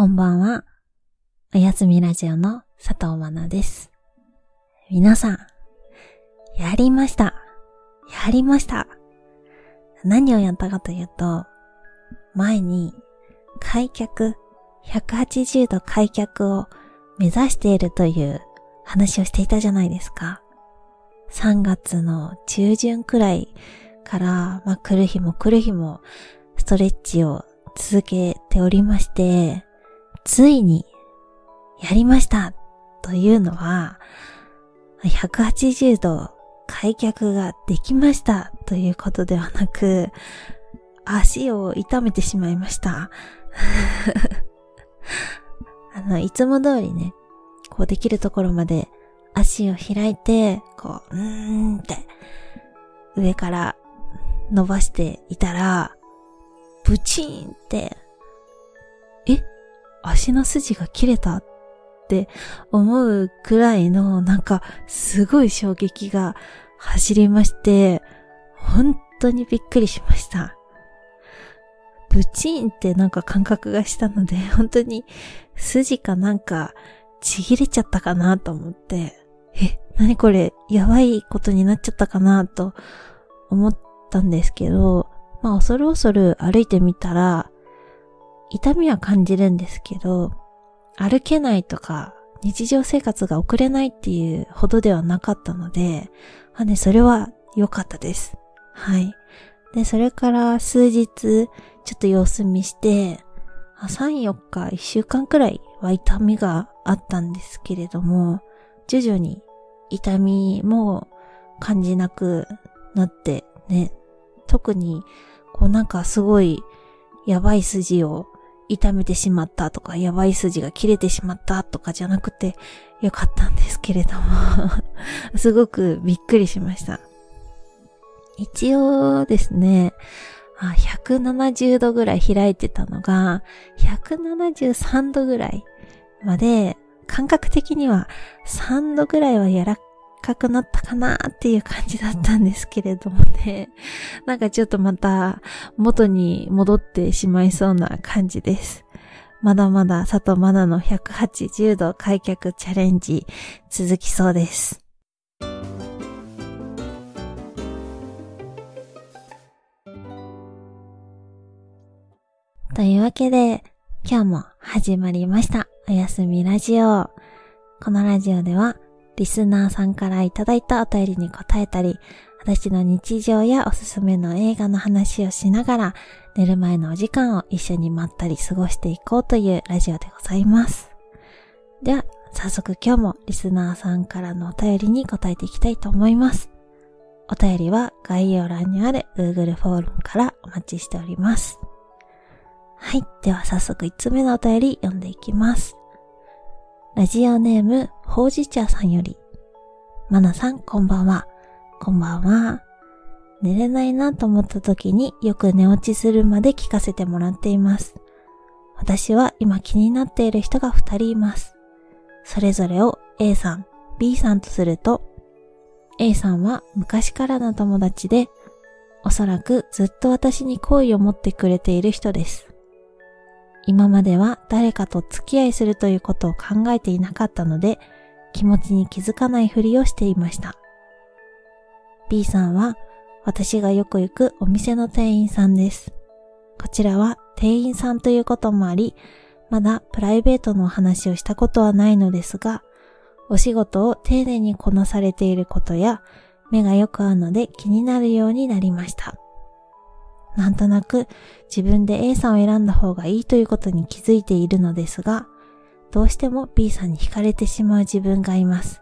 こんばんは。おやすみラジオの佐藤まなです。皆さん、やりました。やりました。何をやったかというと、前に開脚、180度開脚を目指しているという話をしていたじゃないですか。3月の中旬くらいから、まあ、来る日も来る日もストレッチを続けておりまして、ついにやりましたというのは、180度開脚ができましたということではなく、足を痛めてしまいました。あの、いつも通りね、こうできるところまで足を開いて、こう、うーんって、上から伸ばしていたら、ブチーンって、え？足の筋が切れたって思うくらいの、なんか、すごい衝撃が走りまして、本当にびっくりしました。ブチーンってなんか感覚がしたので、本当に筋かなんかちぎれちゃったかなと思って、え、なにこれ、やばいことになっちゃったかなと思ったんですけど、まあ恐る恐る歩いてみたら、痛みは感じるんですけど、歩けないとか、日常生活が送れないっていうほどではなかったので、あね、それは良かったです。はい。で、それから数日、ちょっと様子見して、3、4日、1週間くらいは痛みがあったんですけれども、徐々に痛みも感じなくなってね、特に、こうなんかすごいやばい筋を痛めてしまったとか、やばい筋が切れてしまったとかじゃなくてよかったんですけれども すごくびっくりしました。一応ですね、170度ぐらい開いてたのが、173度ぐらいまで、感覚的には3度ぐらいは柔らかくなったかなっていう感じだったんですけれどもね。なんかちょっとまた元に戻ってしまいそうな感じです。まだまだ佐藤まなの180度開脚チャレンジ続きそうです。というわけで、今日も始まりました。おやすみラジオ。このラジオでは、リスナーさんからいただいたお便りに答えたり、私の日常やおすすめの映画の話をしながら、寝る前のお時間を一緒にまったり過ごしていこうというラジオでございます。では、早速今日もリスナーさんからのお便りに答えていきたいと思います。お便りは概要欄にある Google フォームからお待ちしております。はい。では早速5つ目のお便り読んでいきます。ラジオネーム、ほうじ茶さんより。まなさん、こんばんは。こんばんは。寝れないなと思った時によく寝落ちするまで聞かせてもらっています。私は今気になっている人が2人います。それぞれを A さん、B さんとすると、A さんは昔からの友達で、おそらくずっと私に好意を持ってくれている人です。今までは誰かと付き合いするということを考えていなかったので、気持ちに気づかないふりをしていました。B さんは私がよく行くお店の店員さんです。こちらは店員さんということもあり、まだプライベートのお話をしたことはないのですが、お仕事を丁寧にこなされていることや、目がよく合うので気になるようになりました。なんとなく自分で A さんを選んだ方がいいということに気づいているのですが、どうしても B さんに惹かれてしまう自分がいます。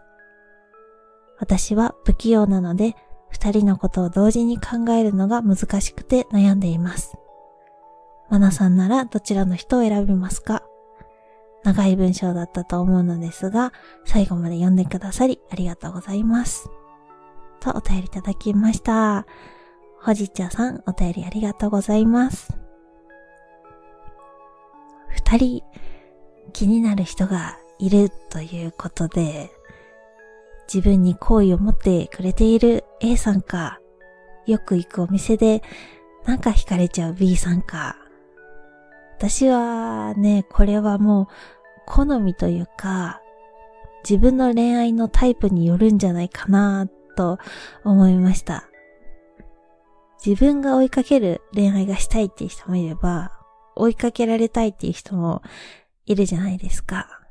私は不器用なので、二人のことを同時に考えるのが難しくて悩んでいます。マナさんならどちらの人を選びますか？長い文章だったと思うのですが、最後まで読んでくださりありがとうございます。とお便りいただきました。ほじちゃさん、お便りありがとうございます。二人、気になる人がいるということで、自分に好意を持ってくれている A さんか、よく行くお店でなんか惹かれちゃう B さんか、私はね、これはもう好みというか、自分の恋愛のタイプによるんじゃないかなと思いました。自分が追いかける恋愛がしたいっていう人もいれば、追いかけられたいっていう人もいるじゃないですか。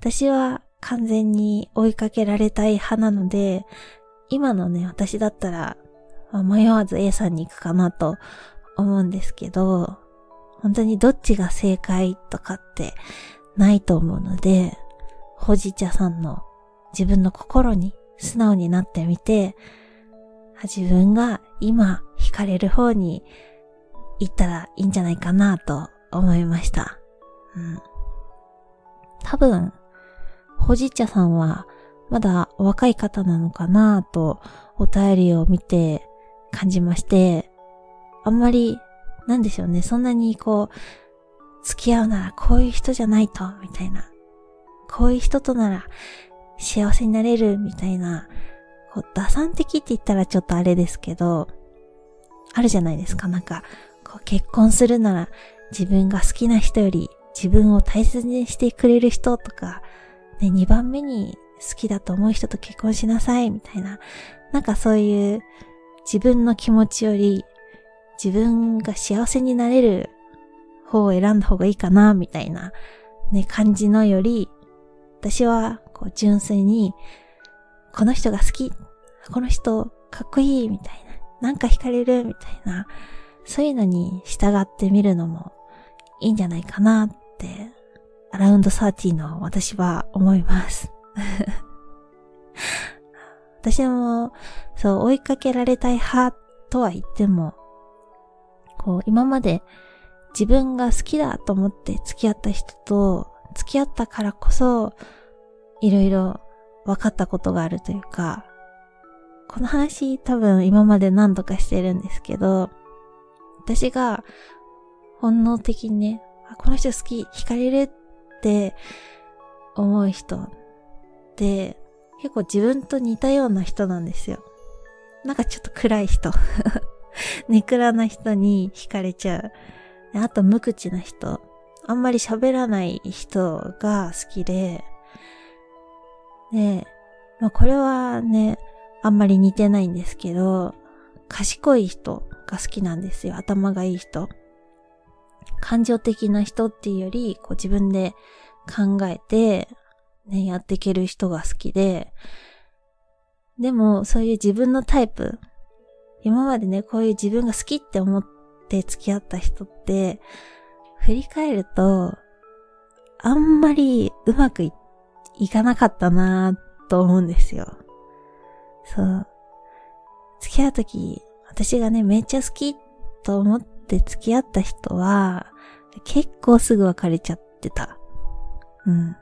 私は完全に追いかけられたい派なので、今のね、私だったら、迷わず A さんに行くかなと思うんですけど、本当にどっちが正解とかってないと思うので、ほじ茶さんの自分の心に素直になってみて、自分が今惹かれる方に行ったらいいんじゃないかなと思いました。うん。多分、ほじ茶さんはまだ若い方なのかなとお便りを見て感じまして、あんまり、なんでしょうね、そんなにこう、付き合うならこういう人じゃないと、みたいな。こういう人となら幸せになれる、みたいな、こう、打算的って言ったらちょっとあれですけど、あるじゃないですか。なんか、こう結婚するなら自分が好きな人より自分を大切にしてくれる人とか、ね、2番目に好きだと思う人と結婚しなさいみたいな、なんかそういう自分の気持ちより自分が幸せになれる方を選んだ方がいいかなみたいなね、感じのより、私はこう純粋にこの人が好き、この人かっこいいみたいな、なんか惹かれるみたいな、そういうのに従ってみるのもいいんじゃないかなって、アラウンド30の私は思います。私も、そう、追いかけられたい派とは言っても、こう、今まで自分が好きだと思って付き合った人と付き合ったからこそ、いろいろ分かったことがあるというか、この話多分今まで何度かしてるんですけど、私が本能的にね、あこの人好き、惹かれるって思う人って結構自分と似たような人なんですよ。なんかちょっと暗い人。ネクラな人に惹かれちゃう。あと無口な人。あんまり喋らない人が好きで、で、まあこれはね、あんまり似てないんですけど、賢い人が好きなんですよ。頭がいい人。感情的な人っていうより、こう自分で考えて、ね、やっていける人が好きで、でも、そういう自分のタイプ、今までね、こういう自分が好きって思って付き合った人って、振り返ると、あんまりうまくいってかなかったなぁと思うんですよ。そう。付き合うとき、私がね、めっちゃ好きと思って付き合った人は、結構すぐ別れちゃってた。うん。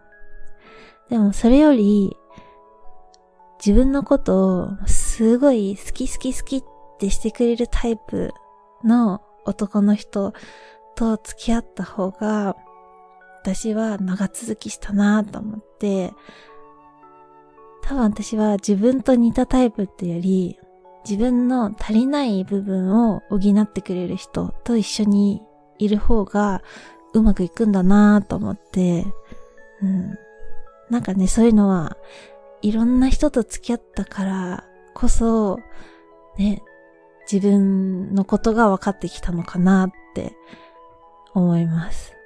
でもそれより、自分のことをすごい好き好き好きってしてくれるタイプの男の人と付き合った方が、私は長続きしたなと思って、多分私は自分と似たタイプってより、自分の足りない部分を補ってくれる人と一緒にいる方がうまくいくんだなと思って、うん。なんかね、そういうのは、いろんな人と付き合ったからこそ、ね、自分のことが分かってきたのかなって思います。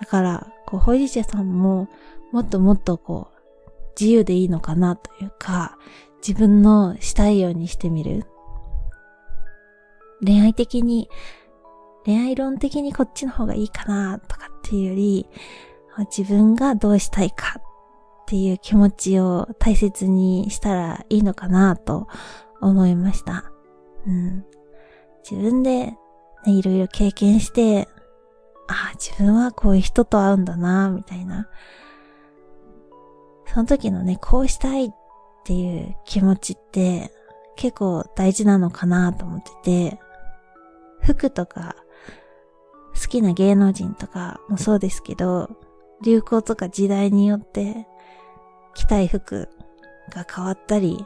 だから、こう、ほいじ茶さんも、もっともっとこう、自由でいいのかなというか、自分のしたいようにしてみる。恋愛的に、恋愛論的にこっちの方がいいかなとかっていうより、自分がどうしたいかっていう気持ちを大切にしたらいいのかなと思いました。うん。自分で、ね、いろいろ経験して、ああ、自分はこういう人と会うんだな、みたいな。その時のね、こうしたいっていう気持ちって結構大事なのかなと思ってて、服とか好きな芸能人とかもそうですけど、流行とか時代によって着たい服が変わったり、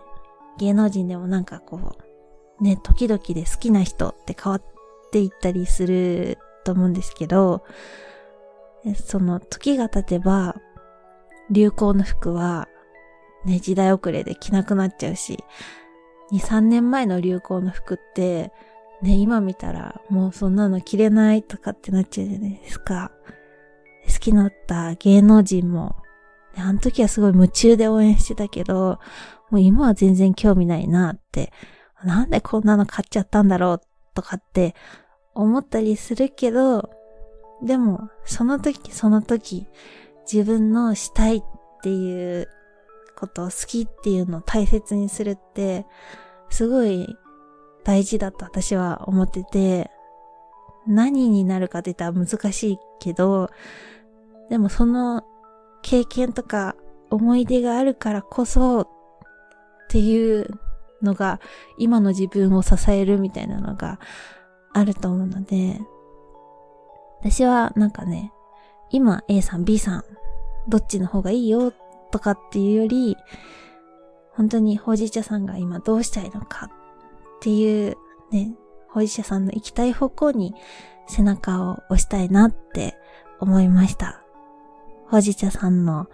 芸能人でもなんかこう、ね、時々で好きな人って変わっていったりすると思うんですけど、その時が経てば、流行の服は、ね、時代遅れで着なくなっちゃうし、2、3年前の流行の服って、ね、今見たらもうそんなの着れないとかってなっちゃうじゃないですか。好きだった芸能人も、ね、あの時はすごい夢中で応援してたけど、もう今は全然興味ないなって、なんでこんなの買っちゃったんだろうとかって思ったりするけど、でも、その時その時、自分のしたいっていうことを好きっていうのを大切にするって、すごい大事だと私は思ってて、何になるかって言ったら難しいけど、でもその経験とか思い出があるからこそっていうのが今の自分を支えるみたいなのがあると思うので、私はなんかね、今 A さん B さんどっちの方がいいよとかっていうより、本当にほうじ茶さんが今どうしたいのかっていうね、ほうじ茶さんの行きたい方向に背中を押したいなって思いました。ほうじ茶さんの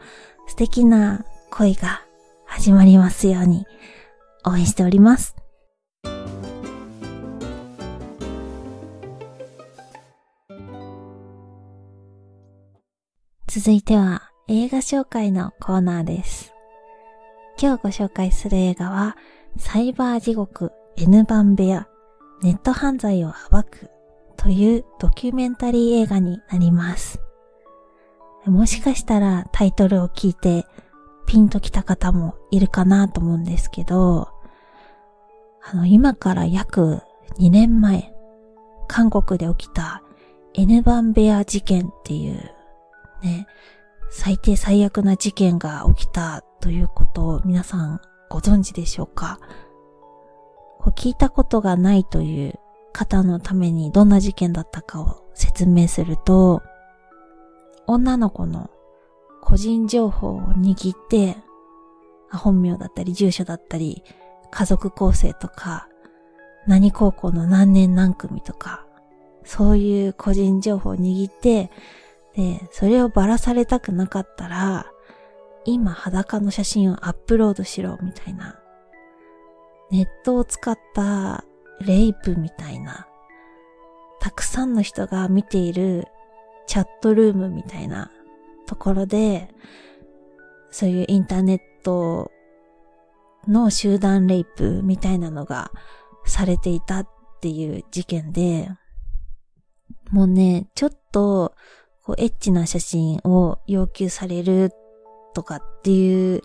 素敵な恋が始まりますように応援しております。続いては映画紹介のコーナーです。今日ご紹介する映画は、サイバー地獄 N 番部屋ネット犯罪を暴くというドキュメンタリー映画になります。もしかしたらタイトルを聞いてピンときた方もいるかなと思うんですけど、あの、今から約2年前、韓国で起きた N 番部屋事件っていうね、最低最悪な事件が起きたということを皆さんご存知でしょうか？こう聞いたことがないという方のためにどんな事件だったかを説明すると、女の子の個人情報を握って、本名だったり住所だったり、家族構成とか、何高校の何年何組とか、そういう個人情報を握って、で、それをばらされたくなかったら、今裸の写真をアップロードしろみたいな。ネットを使ったレイプみたいな。たくさんの人が見ているチャットルームみたいなところで、そういうインターネットの集団レイプみたいなのがされていたっていう事件で、もうね、ちょっとこうエッチな写真を要求されるとかっていう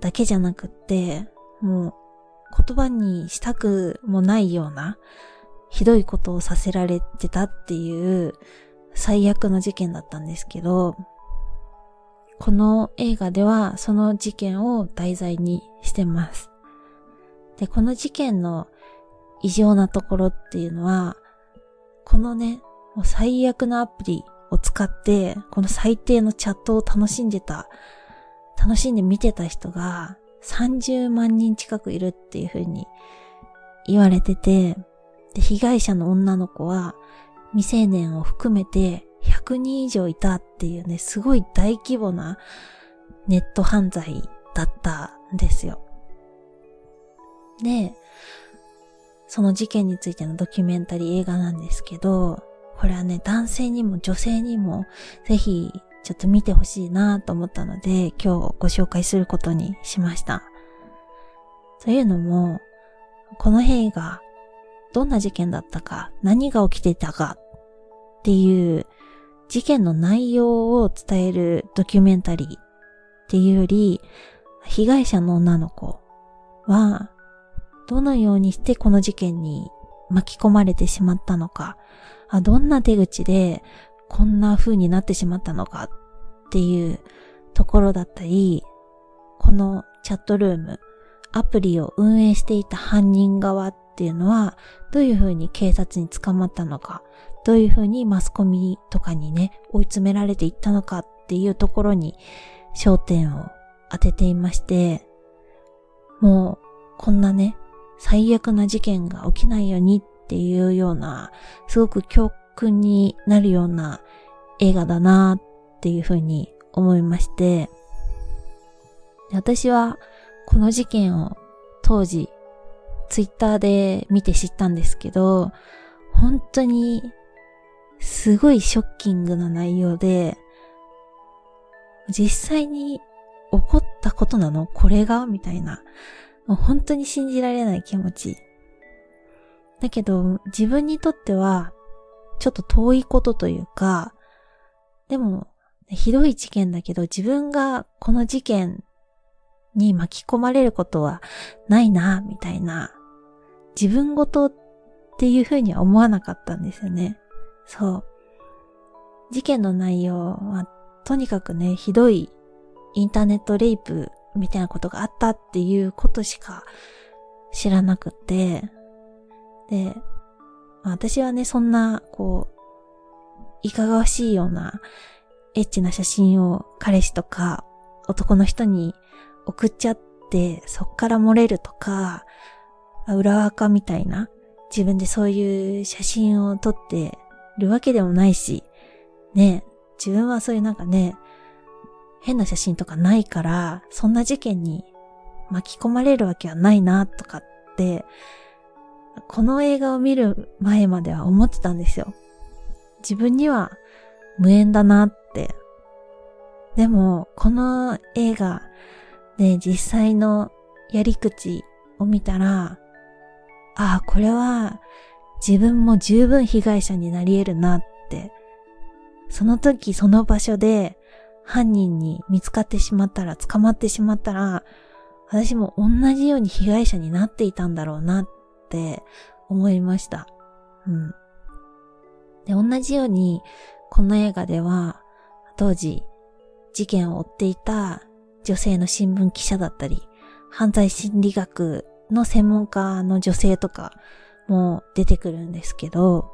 だけじゃなくって、もう言葉にしたくもないようなひどいことをさせられてたっていう最悪の事件だったんですけど、この映画ではその事件を題材にしてます。で、この事件の異常なところっていうのは、このね、もう最悪なアプリを使って、この最低のチャットを楽しんでた、楽しんで見てた人が30万人近くいるっていう風に言われてて、で、被害者の女の子は未成年を含めて100人以上いたっていうね、すごい大規模なネット犯罪だったんですよ。で、その事件についてのドキュメンタリー映画なんですけど、これはね、男性にも女性にもぜひちょっと見てほしいなと思ったので、今日ご紹介することにしました。というのも、この映画、どんな事件だったか、何が起きてたかっていう事件の内容を伝えるドキュメンタリーっていうより、被害者の女の子は、どのようにしてこの事件に巻き込まれてしまったのか、あどんな手口でこんな風になってしまったのかっていうところだったり、このチャットルーム、アプリを運営していた犯人側っていうのは、どういう風に警察に捕まったのか、どういう風にマスコミとかにね、追い詰められていったのかっていうところに焦点を当てていまして、もう、こんなね、最悪な事件が起きないようにっっていうような、すごく強訓になるような映画だなっていうふうに思いまして、私はこの事件を当時ツイッターで見て知ったんですけど、本当にすごいショッキングな内容で、実際に起こったことなのこれがみたいな。もう本当に信じられない気持ち。だけど、自分にとっては、ちょっと遠いことというか、でも、ひどい事件だけど、自分がこの事件に巻き込まれることはないな、みたいな、自分ごとっていうふうには思わなかったんですよね。そう。事件の内容は、とにかくね、ひどいインターネットレイプみたいなことがあったっていうことしか知らなくて、で、私はね、そんな、こう、いかがわしいようなエッチな写真を彼氏とか男の人に送っちゃって、そっから漏れるとか、裏垢みたいな、自分でそういう写真を撮ってるわけでもないし、ね、自分はそういうなんかね、変な写真とかないから、そんな事件に巻き込まれるわけはないな、とかって、この映画を見る前までは思ってたんですよ。自分には無縁だなって。でも、この映画で実際のやり口を見たら、ああ、これは自分も十分被害者になり得るなって、その時その場所で犯人に見つかってしまったら、捕まってしまったら、私も同じように被害者になっていたんだろうなっって思いました。うん。で、同じように、この映画では、当時、事件を追っていた女性の新聞記者だったり、犯罪心理学の専門家の女性とかも出てくるんですけど、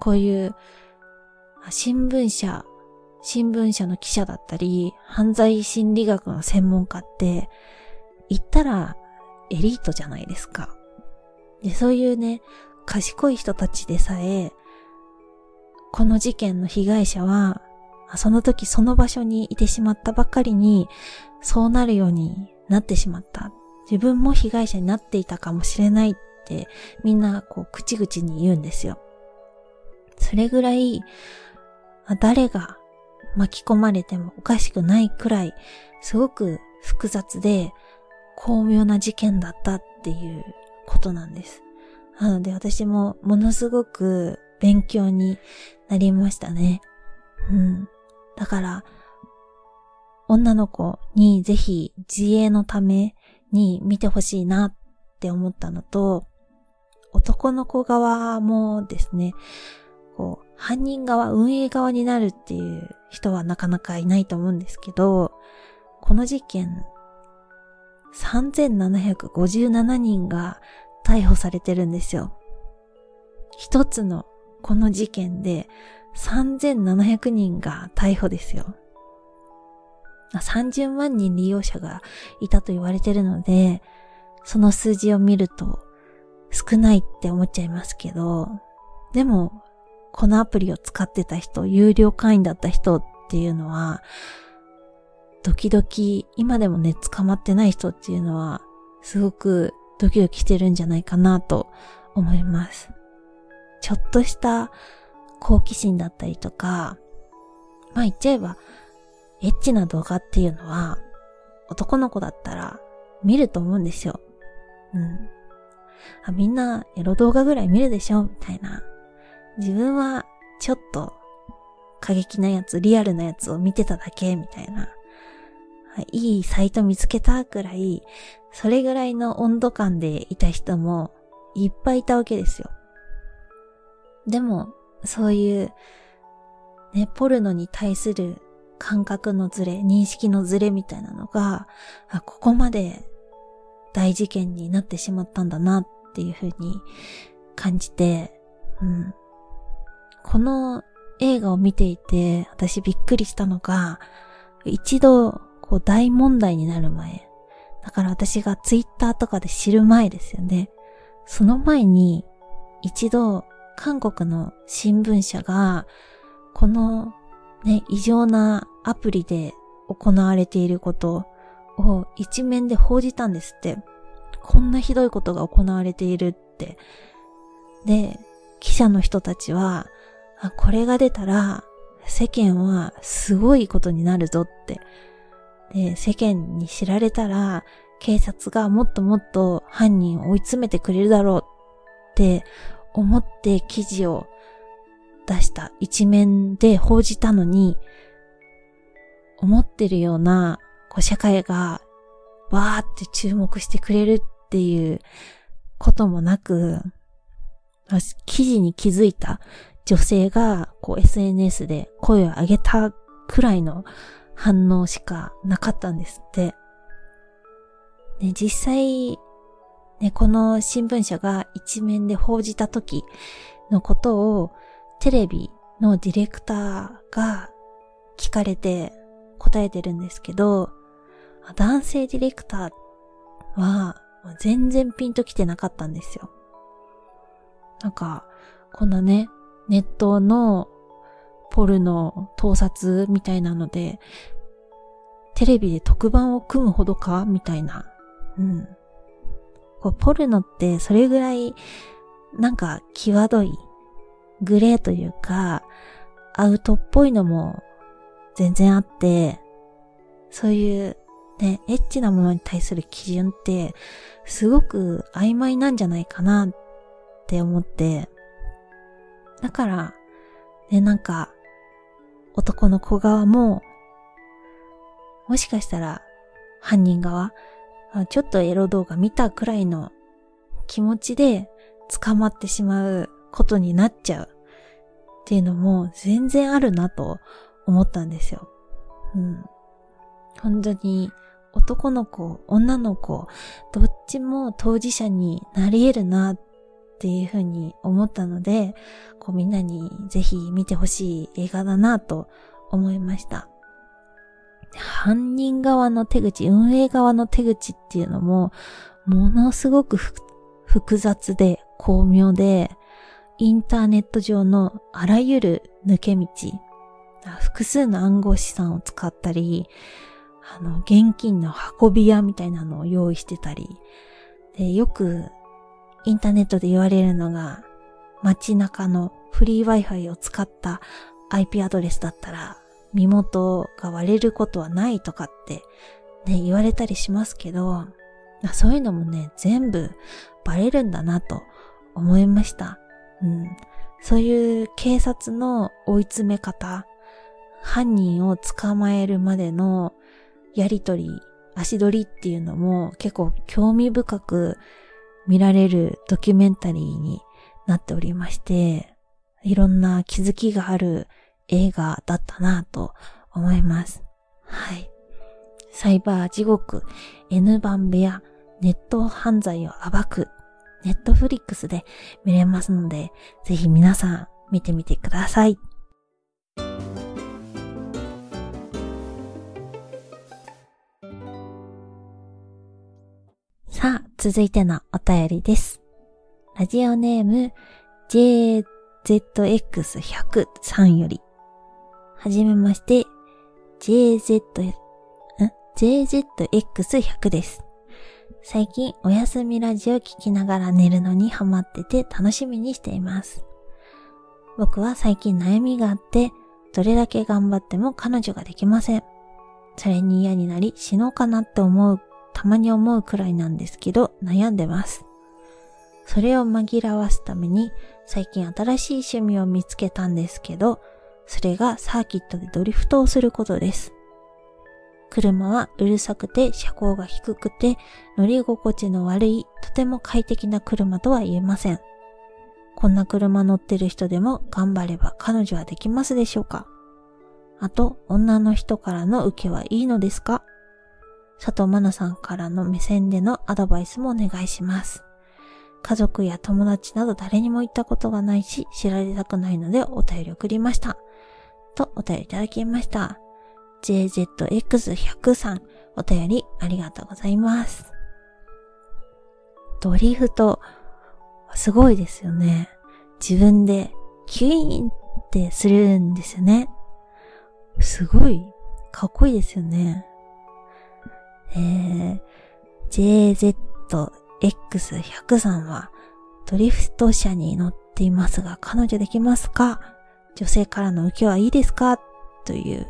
こういう新聞社、新聞社の記者だったり、犯罪心理学の専門家って、言ったらエリートじゃないですか。で、そういうね、賢い人たちでさえ、この事件の被害者は、その時その場所にいてしまったばかりに、そうなるようになってしまった。自分も被害者になっていたかもしれないってみんなこう口々に言うんですよ。それぐらい、誰が巻き込まれてもおかしくないくらい、すごく複雑で巧妙な事件だったっていうことなんです。なので私もものすごく勉強になりましたね。うん。だから、女の子にぜひ自衛のために見てほしいなって思ったのと、男の子側もですね、こう、犯人側、運営側になるっていう人はなかなかいないと思うんですけど、この事件、3757人が逮捕されてるんですよ。一つのこの事件で3700人が逮捕ですよ。30万人利用者がいたと言われてるので、その数字を見ると少ないって思っちゃいますけど、でも、このアプリを使ってた人、有料会員だった人っていうのは、ドキドキ、今でもね、捕まってない人っていうのは、すごくドキドキしてるんじゃないかなと思います。ちょっとした好奇心だったりとか、まあ言っちゃえば、エッチな動画っていうのは、男の子だったら見ると思うんですよ。うん。あ、みんなエロ動画ぐらい見るでしょみたいな。自分はちょっと過激なやつ、リアルなやつを見てただけみたいな。いいサイト見つけたくらい、それぐらいの温度感でいた人もいっぱいいたわけですよ。でも、そういう、ね、ポルノに対する感覚のズレ、認識のズレみたいなのが、あここまで大事件になってしまったんだなっていうふうに感じて、うん。この映画を見ていて、私びっくりしたのが、一度、こう大問題になる前。だから私がツイッターとかで知る前ですよね。その前に、一度韓国の新聞社が、このね、異常なアプリで行われていることを一面で報じたんですって。こんなひどいことが行われているって。で、記者の人たちは、これが出たら世間はすごいことになるぞって。で、世間に知られたら警察がもっともっと犯人を追い詰めてくれるだろうって思って記事を出した一面で報じたのに、思ってるようなこう社会がわーって注目してくれるっていうこともなく、記事に気づいた女性がこう SNS で声を上げたくらいの反応しかなかったんですって。ね、実際、ね、この新聞社が一面で報じた時のことをテレビのディレクターが聞かれて答えてるんですけど、男性ディレクターは全然ピンと来てなかったんですよ。なんか、こんなね、ネットのポルノ盗撮みたいなので、テレビで特番を組むほどかみたいな。うん。こう、ポルノってそれぐらい、なんか、際どい、グレーというか、アウトっぽいのも全然あって、そういうね、エッチなものに対する基準って、すごく曖昧なんじゃないかなって思って、だから、ね、なんか、男の子側も、もしかしたら、犯人側、ちょっとエロ動画見たくらいの気持ちで捕まってしまうことになっちゃうっていうのも全然あるなと思ったんですよ。うん。本当に男の子、女の子、どっちも当事者になり得るなっっていうふうに思ったので、こうみんなにぜひ見てほしい映画だなと思いました。犯人側の手口、運営側の手口っていうのも、ものすごく複雑で巧妙で、インターネット上のあらゆる抜け道、複数の暗号資産を使ったり、あの、現金の運び屋みたいなのを用意してたり、で、よくインターネットで言われるのが、街中のフリー Wi-Fi を使った IP アドレスだったら、身元が割れることはないとかってね、言われたりしますけど、そういうのもね、全部バレるんだなと思いました。うん。そういう警察の追い詰め方、犯人を捕まえるまでのやりとり、足取りっていうのも結構興味深く見られるドキュメンタリーになっておりまして、いろんな気づきがある映画だったなと思います。はい。サイバー地獄、N 番部屋、ネット犯罪を暴く、ネットフリックスで見れますので、ぜひ皆さん見てみてください。続いてのお便りです。ラジオネーム JZX100 さんより。はじめまして、JZ、ん ?JZX100 です。最近お休みラジオ聞きながら寝るのにハマってて楽しみにしています。僕は最近悩みがあって、どれだけ頑張っても彼女ができません。それに嫌になり死のうかなって思うたまに思うくらいなんですけど、悩んでます。それを紛らわすために、最近新しい趣味を見つけたんですけど、それがサーキットでドリフトをすることです。車はうるさくて車高が低くて乗り心地の悪いとても快適な車とは言えません。こんな車乗ってる人でも頑張れば彼女はできますでしょうか？あと、女の人からの受けはいいのですか？佐藤真奈さんからの目線でのアドバイスもお願いします。家族や友達など誰にも言ったことがないし、知られたくないのでお便り送りました。とお便りいただきました。JZX100 さん、お便りありがとうございます。ドリフト、すごいですよね。自分でキュイーンってするんですよね。すごいかっこいいですよね。えー、JZX100 さんはドリフト車に乗っていますが、彼女できますか？女性からの受けはいいですか？という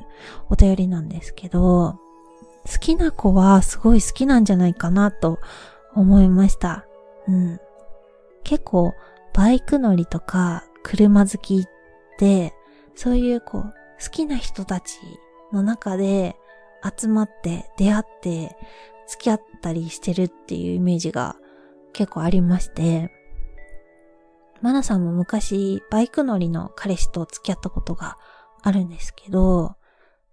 お便りなんですけど、好きな子はすごい好きなんじゃないかな？と思いました。うん。結構、バイク乗りとか車好きって、そういうこう、好きな人たちの中で集まって出会って付き合ったりしてるっていうイメージが結構ありまして、マナさんも昔バイク乗りの彼氏と付き合ったことがあるんですけど、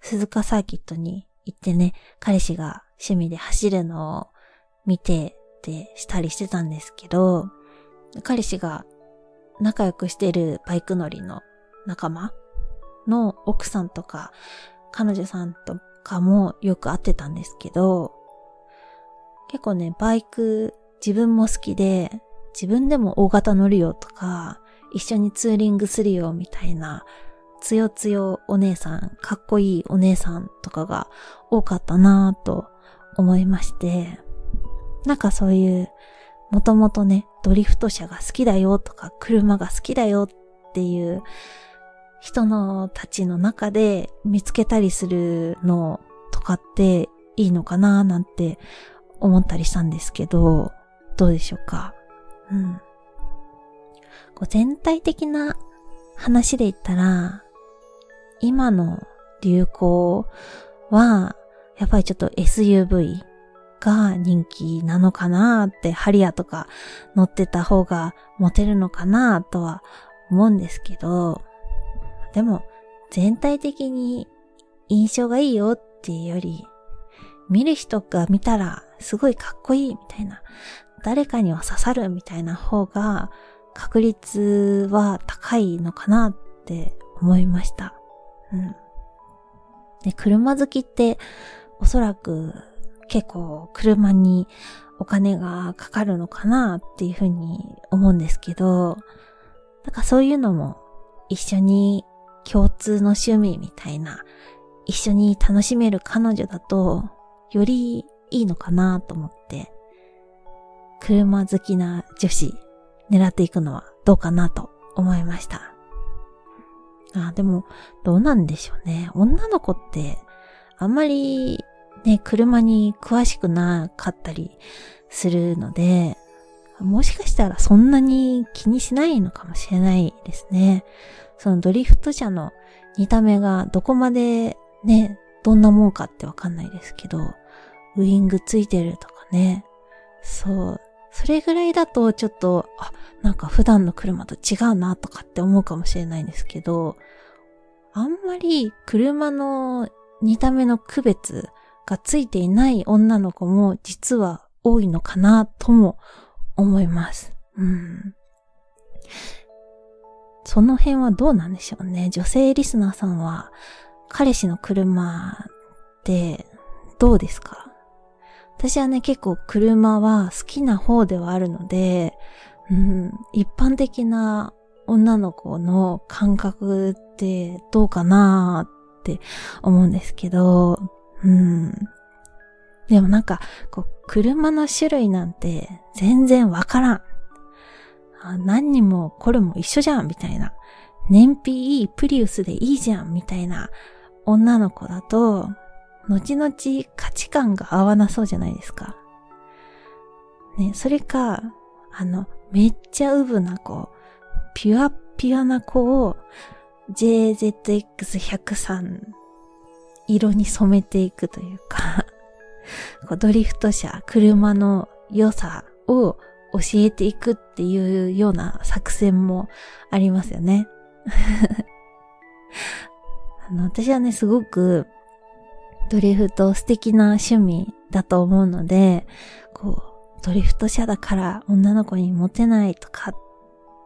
鈴鹿サーキットに行ってね、彼氏が趣味で走るのを見てってしたりしてたんですけど、彼氏が仲良くしてるバイク乗りの仲間の奥さんとか彼女さんとかもよく会ってたんですけど、結構ね、バイク自分も好きで、自分でも大型乗るよとか、一緒にツーリングするよみたいな、つよつよお姉さん、かっこいいお姉さんとかが多かったなぁと思いまして、なんかそういう、もともとね、ドリフト車が好きだよとか、車が好きだよっていう人のたちの中で見つけたりするのとかっていいのかななんて思ったりしたんですけど、どうでしょうか？うん。こう全体的な話で言ったら、今の流行は、やっぱりちょっと SUV が人気なのかなって、ハリアとか乗ってた方がモテるのかなとは思うんですけど、でも、全体的に印象がいいよっていうより、見る人が見たらすごいかっこいいみたいな、誰かには刺さるみたいな方が確率は高いのかなって思いました。うん。で、車好きっておそらく結構車にお金がかかるのかなっていうふうに思うんですけど、なんかそういうのも一緒に共通の趣味みたいな、一緒に楽しめる彼女だと、よりいいのかなと思って、車好きな女子狙っていくのはどうかなと思いました。あ、でも、どうなんでしょうね。女の子って、あんまりね、車に詳しくなかったりするので、もしかしたらそんなに気にしないのかもしれないですね。そのドリフト車の見た目がどこまでね、どんなもんかってわかんないですけど、ウイングついてるとかね。そう。それぐらいだとちょっと、あ、なんか普段の車と違うなとかって思うかもしれないんですけど、あんまり車の見た目の区別がついていない女の子も実は多いのかなとも思います。うん。その辺はどうなんでしょうね。女性リスナーさんは彼氏の車ってどうですか？私はね、結構車は好きな方ではあるので、うん、一般的な女の子の感覚ってどうかなって思うんですけど、うん。でもなんか、こう、車の種類なんて全然わからん。何にもこれも一緒じゃん、みたいな。燃費いいプリウスでいいじゃん、みたいな女の子だと、後々価値観が合わなそうじゃないですか。ね、それか、あの、めっちゃウブな子、ピュアピュアな子を JZX103 色に染めていくというかこうドリフト車、車の良さを教えていくっていうような作戦もありますよね。あの私はね、すごくドリフト素敵な趣味だと思うので、こう、ドリフト車だから女の子にモテないとかっ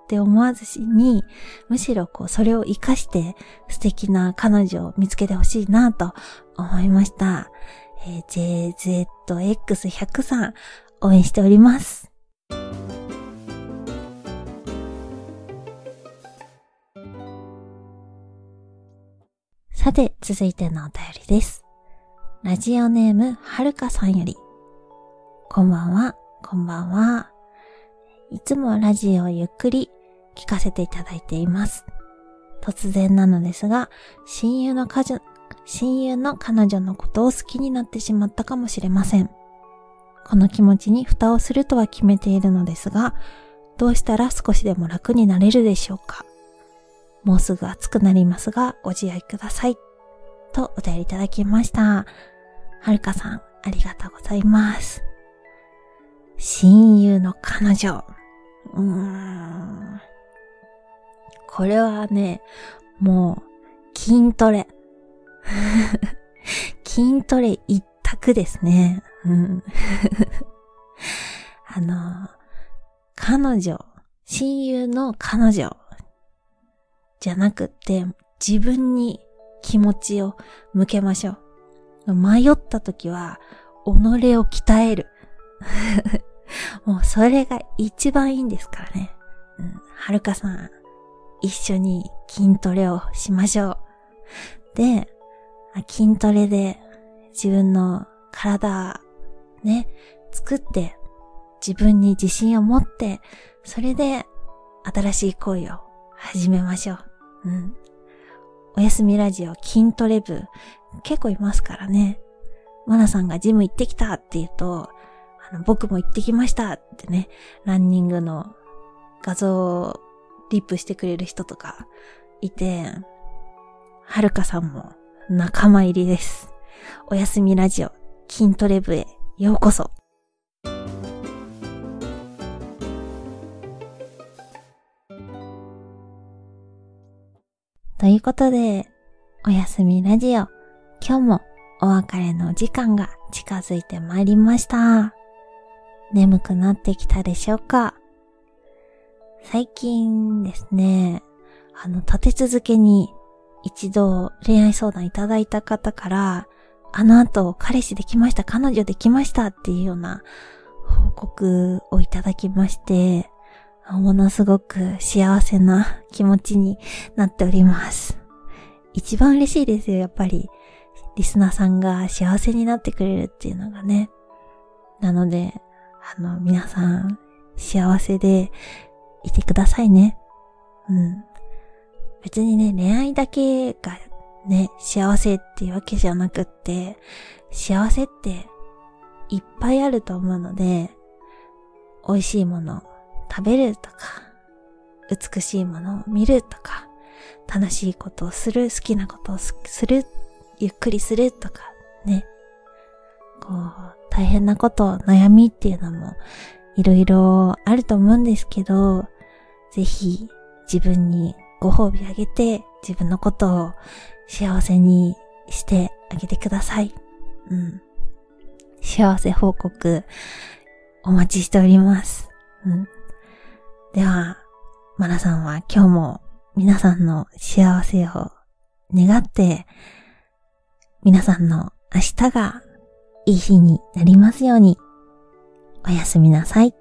て思わずに、むしろこう、それを活かして素敵な彼女を見つけてほしいなと思いました。えー、JZX100 さん、応援しております。さて、続いてのお便りです。ラジオネーム、はるかさんより。こんばんは、こんばんは。いつもラジオをゆっくり聞かせていただいています。突然なのですが、親友の彼女親友の彼女のことを好きになってしまったかもしれません。この気持ちに蓋をするとは決めているのですが、どうしたら少しでも楽になれるでしょうかもうすぐ暑くなりますが、ご自愛ください。とお便りいただきました。はるかさん、ありがとうございます。親友の彼女。うーん。これはね、もう、筋トレ。筋トレ一択ですね。うん。あの、彼女、親友の彼女じゃなくて、自分に気持ちを向けましょう。迷った時は、己を鍛える。もうそれが一番いいんですからね。うん、はるかさん、一緒に筋トレをしましょう。で、筋トレで自分の体、ね、作って、自分に自信を持って、それで新しい恋を始めましょう。うん。おやすみラジオ筋トレ部、結構いますからね。マナさんがジム行ってきたって言うと、あの僕も行ってきましたってね、ランニングの画像をリップしてくれる人とかいて、はるかさんも仲間入りです。おやすみラジオ筋トレ部へようこそ。ということで、おやすみラジオ、今日もお別れの時間が近づいてまいりました。眠くなってきたでしょうか？最近ですね、あの、立て続けに一度恋愛相談いただいた方から、あの後彼氏できました、彼女できましたっていうような報告をいただきまして、ものすごく幸せな気持ちになっております。一番嬉しいですよ、やっぱり。リスナーさんが幸せになってくれるっていうのがね。なので、あの、皆さん、幸せでいてくださいね。うん。別にね、恋愛だけがね、幸せっていうわけじゃなくって、幸せっていっぱいあると思うので、美味しいもの食べるとか、美しいものを見るとか、楽しいことをする、好きなことをする、ゆっくりするとか、ね。こう、大変なこと、悩みっていうのもいろいろあると思うんですけど、ぜひ自分にご褒美あげて自分のことを幸せにしてあげてください。うん。幸せ報告お待ちしております。うん。では、マナさんは今日も皆さんの幸せを願って、皆さんの明日がいい日になりますように。おやすみなさい。